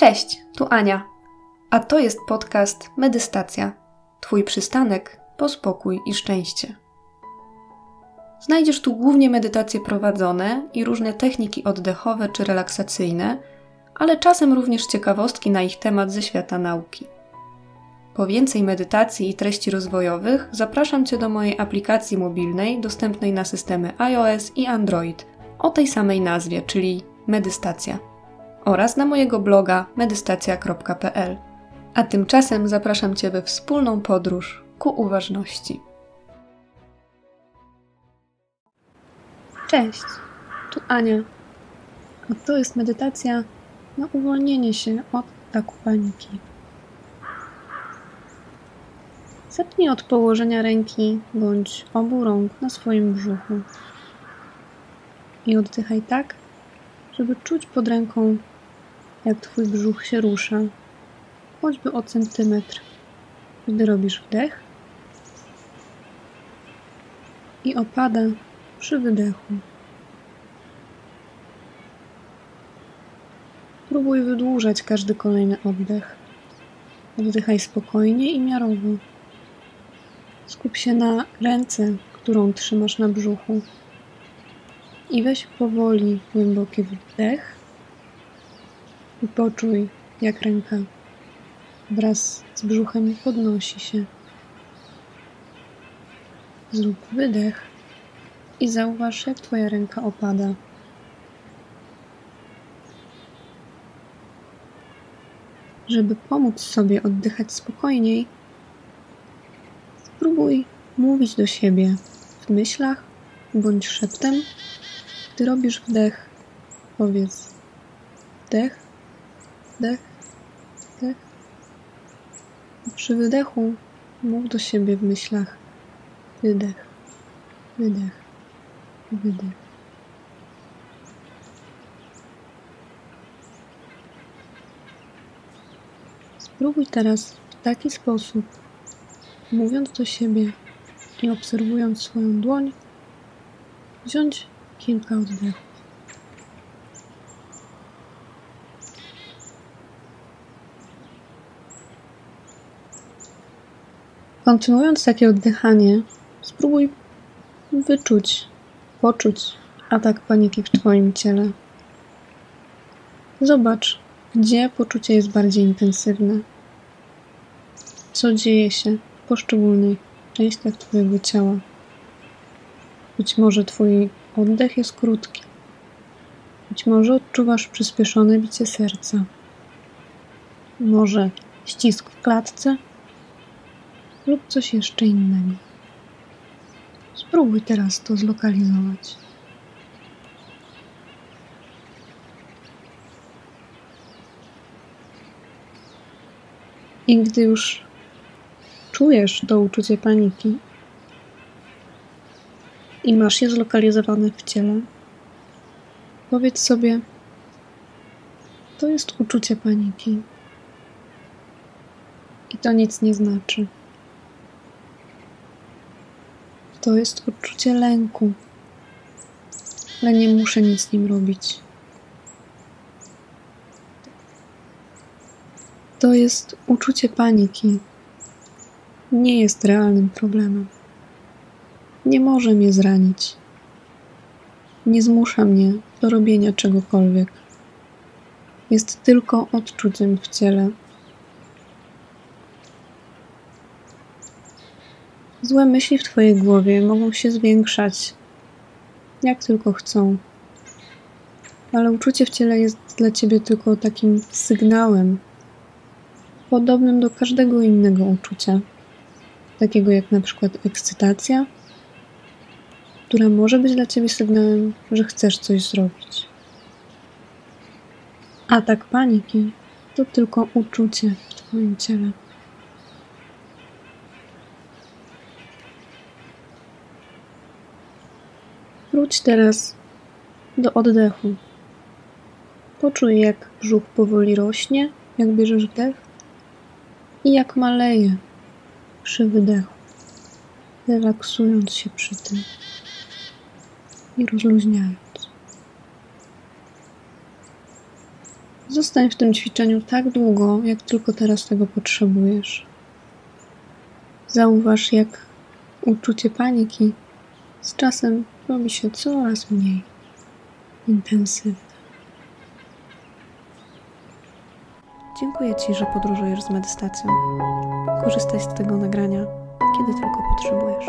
Cześć, tu Ania. A to jest podcast Medystacja. Twój przystanek po spokój i szczęście. Znajdziesz tu głównie medytacje prowadzone i różne techniki oddechowe czy relaksacyjne, ale czasem również ciekawostki na ich temat ze świata nauki. Po więcej medytacji i treści rozwojowych zapraszam Cię do mojej aplikacji mobilnej dostępnej na systemy iOS i Android o tej samej nazwie, czyli Medystacja oraz na mojego bloga medystacja.pl. A tymczasem zapraszam Cię we wspólną podróż ku uważności. Cześć, tu Ania. A to jest medytacja na uwolnienie się od ataku paniki. Zacznij od położenia ręki bądź obu rąk na swoim brzuchu. I oddychaj tak, żeby czuć pod ręką jak Twój brzuch się rusza, choćby o centymetr, gdy robisz wdech i opada przy wydechu. Próbuj wydłużać każdy kolejny oddech. Oddychaj spokojnie i miarowo. Skup się na ręce, którą trzymasz na brzuchu. I weź powoli głęboki wdech i poczuj, jak ręka wraz z brzuchem podnosi się. Zrób wydech i zauważ, jak Twoja ręka opada. Żeby pomóc sobie oddychać spokojniej, spróbuj mówić do siebie w myślach bądź szeptem. Gdy robisz wdech, powiedz wdech, Wdech, wdech. Przy wydechu mów do siebie w myślach wydech, wydech, wydech. Spróbuj teraz w taki sposób, mówiąc do siebie i obserwując swoją dłoń, wziąć kilka oddechów. Kontynuując takie oddychanie, spróbuj wyczuć, poczuć atak paniki w Twoim ciele. Zobacz, gdzie poczucie jest bardziej intensywne. Co dzieje się w poszczególnych częściach Twojego ciała. Być może Twój oddech jest krótki. Być może odczuwasz przyspieszone bicie serca. Może ścisk w klatce lub coś jeszcze innego. Spróbuj teraz to zlokalizować. I gdy już czujesz to uczucie paniki i masz je zlokalizowane w ciele, powiedz sobie: To jest uczucie paniki. I to nic nie znaczy. To jest uczucie lęku, ale nie muszę nic z nim robić. To jest uczucie paniki. Nie jest realnym problemem. Nie może mnie zranić. Nie zmusza mnie do robienia czegokolwiek. Jest tylko odczuciem w ciele Złe myśli w Twojej głowie mogą się zwiększać, jak tylko chcą. Ale uczucie w ciele jest dla Ciebie tylko takim sygnałem, podobnym do każdego innego uczucia, takiego jak na przykład ekscytacja, która może być dla Ciebie sygnałem, że chcesz coś zrobić. Atak paniki to tylko uczucie w Twoim ciele. Wróć teraz do oddechu. Poczuj, jak brzuch powoli rośnie, jak bierzesz wdech i jak maleje przy wydechu, relaksując się przy tym i rozluźniając. Zostań w tym ćwiczeniu tak długo, jak tylko teraz tego potrzebujesz. Zauważ, jak uczucie paniki z czasem robi się coraz mniej intensywne. Dziękuję Ci, że podróżujesz z medytacją. Korzystaj z tego nagrania, kiedy tylko potrzebujesz.